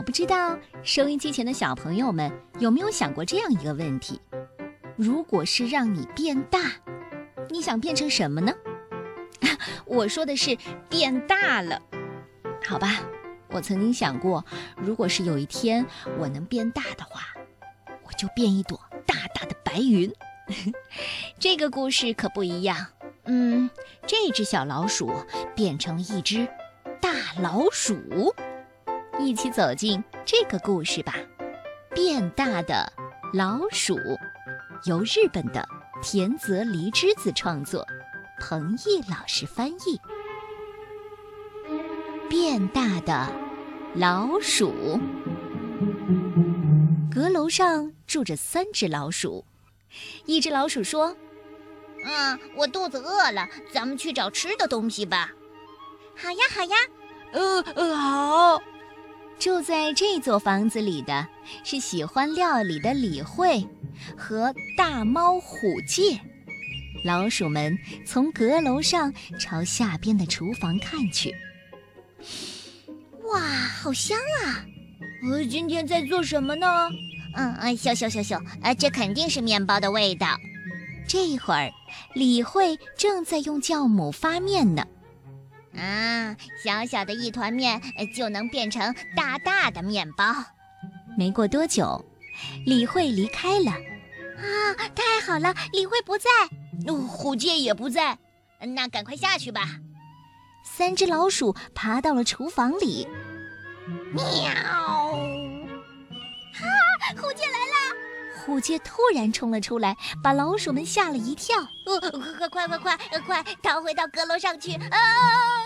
我不知道收音机前的小朋友们有没有想过这样一个问题：如果是让你变大，你想变成什么呢？我说的是变大了，好吧？我曾经想过，如果是有一天我能变大的话，我就变一朵大大的白云。这个故事可不一样。嗯，这只小老鼠变成了一只大老鼠。一起走进这个故事吧，《变大的老鼠》，由日本的田泽梨之子创作，彭毅老师翻译。变大的老鼠，阁楼上住着三只老鼠。一只老鼠说：“嗯，我肚子饿了，咱们去找吃的东西吧。”“好呀，好呀。”“呃呃，好。”住在这座房子里的是喜欢料理的李慧和大猫虎介。老鼠们从阁楼上朝下边的厨房看去。哇，好香啊！呃，今天在做什么呢？嗯嗯，咻咻咻咻，呃，这肯定是面包的味道。这会儿，李慧正在用酵母发面呢。啊，小小的一团面就能变成大大的面包。没过多久，李慧离开了。啊，太好了！李慧不在，哦虎介也不在，那赶快下去吧。三只老鼠爬到了厨房里。喵！啊，虎介来了！虎介突然冲了出来，把老鼠们吓了一跳。呃，快快快快快，逃回到阁楼上去！啊！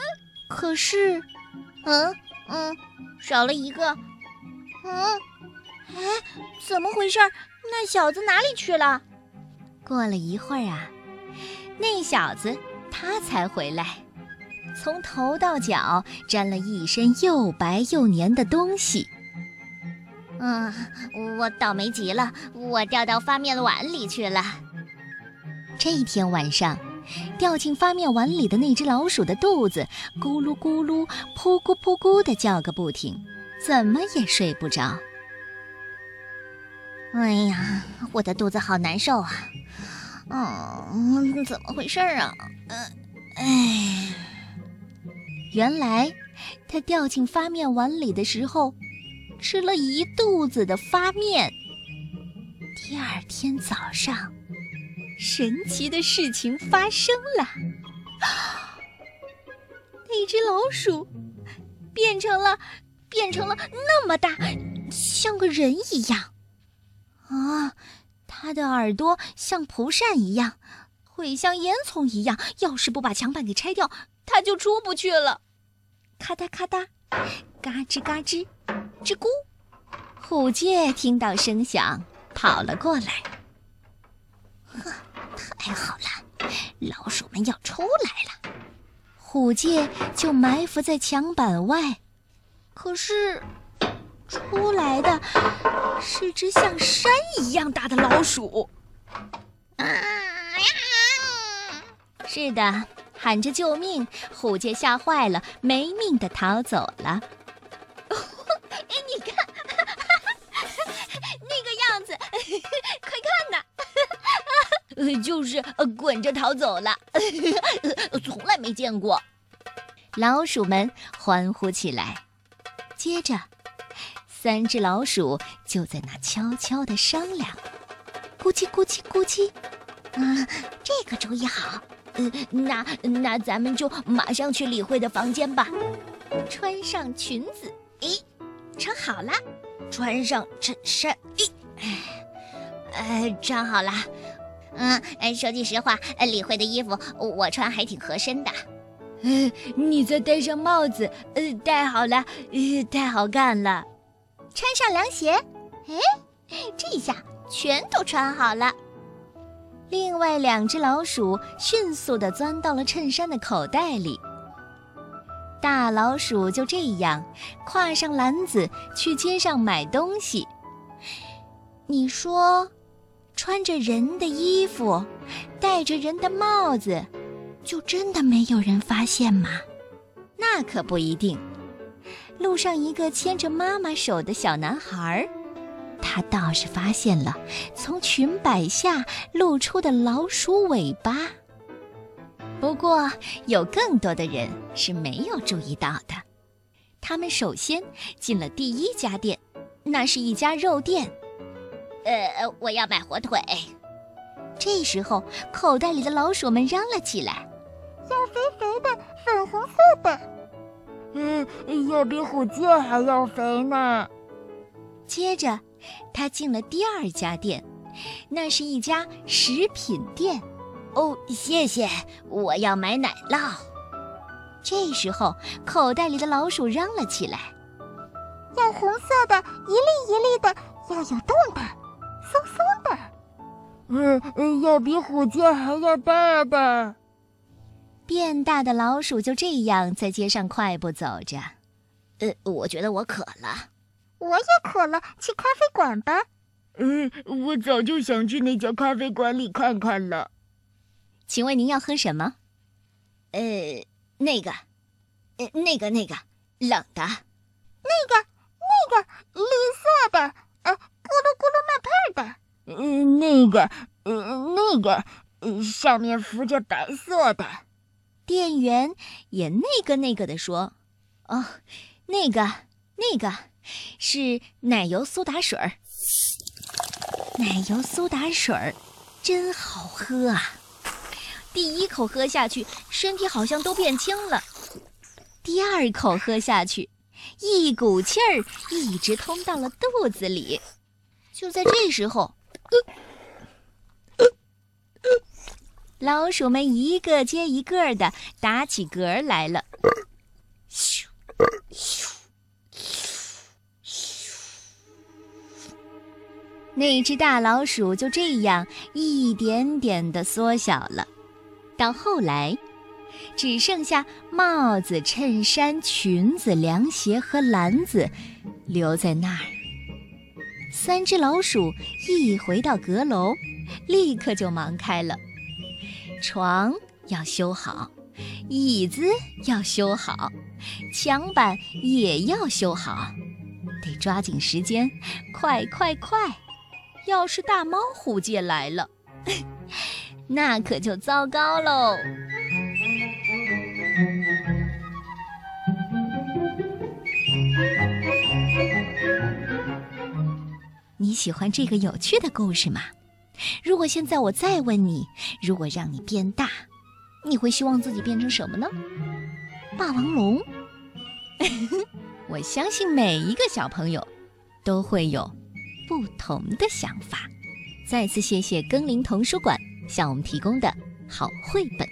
可是，嗯嗯，少了一个。嗯，哎，怎么回事？那小子哪里去了？过了一会儿啊，那小子他才回来，从头到脚沾了一身又白又黏的东西。嗯，我倒霉极了，我掉到发面碗里去了。这一天晚上，掉进发面碗里的那只老鼠的肚子咕噜咕噜、噗咕噗咕的叫个不停，怎么也睡不着。哎呀，我的肚子好难受啊！嗯，怎么回事啊？嗯，哎，原来他掉进发面碗里的时候。吃了一肚子的发面。第二天早上，神奇的事情发生了，那只老鼠变成了变成了那么大，像个人一样。啊，它的耳朵像蒲扇一样，腿像烟囱一样。要是不把墙板给拆掉，它就出不去了。咔嗒咔嗒，嘎吱嘎吱。吱咕，虎介听到声响，跑了过来。呵，太好了，老鼠们要出来了。虎介就埋伏在墙板外，可是出来的是只像山一样大的老鼠。啊呀！是的，喊着救命，虎介吓坏了，没命的逃走了。呃就是滚着逃走了，从来没见过。老鼠们欢呼起来。接着，三只老鼠就在那悄悄地商量：咕叽咕叽咕叽，啊，这个主意好。呃，那那咱们就马上去李慧的房间吧。穿上裙子，咦，穿好了。穿上衬衫，咦，哎，穿好了。嗯，哎，说句实话，李慧的衣服我穿还挺合身的。呃，你再戴上帽子，呃，戴好了，呃，太好看了。穿上凉鞋，哎，这下全都穿好了。另外两只老鼠迅速地钻到了衬衫的口袋里。大老鼠就这样挎上篮子去街上买东西。你说？穿着人的衣服，戴着人的帽子，就真的没有人发现吗？那可不一定。路上一个牵着妈妈手的小男孩，他倒是发现了从裙摆下露出的老鼠尾巴。不过，有更多的人是没有注意到的。他们首先进了第一家店，那是一家肉店。呃，我要买火腿。这时候，口袋里的老鼠们嚷了起来：“要肥肥的，粉红色的。”嗯，要比火箭还要肥呢。接着，他进了第二家店，那是一家食品店。哦，谢谢，我要买奶酪。这时候，口袋里的老鼠嚷了起来：“要红色的，一粒一粒的，要有洞的，松松的。”嗯，要比火箭还要大的。变大的老鼠就这样在街上快步走着。呃，我觉得我渴了，我也渴了，去咖啡馆吧。嗯，我早就想去那家咖啡馆里看看了。请问您要喝什么？呃，那个，呃，那个，那个冷的，那个，那个绿色的，嗯，那个，嗯，那个，嗯，上面浮着白色的。店员也那个那个的说：“哦，那个那个是奶油苏打水儿，奶油苏打水儿真好喝啊！第一口喝下去，身体好像都变轻了；第二口喝下去，一股气儿一直通到了肚子里。就在这时候。” 老鼠们一个接一个的打起嗝来了，咻咻咻！那只大老鼠就这样一点点的缩小了，到后来，只剩下帽子、衬衫、裙子、凉鞋和篮子留在那儿。三只老鼠一回到阁楼，立刻就忙开了。床要修好，椅子要修好，墙板也要修好，得抓紧时间，快快快！要是大猫虎界来了，那可就糟糕喽。喜欢这个有趣的故事吗？如果现在我再问你如果让你变大你会希望自己变成什么呢？霸王龙？我相信每一个小朋友都会有不同的想法。再次谢谢更林童书馆向我们提供的好绘本。